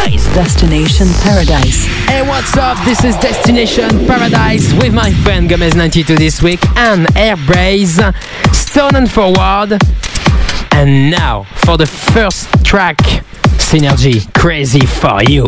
Paradise. Destination Paradise. Hey, what's up? This is Destination Paradise with my friend Gomez92 this week and Airbase, Stone and Forward. And now for the first track, Synergy, Crazy for You.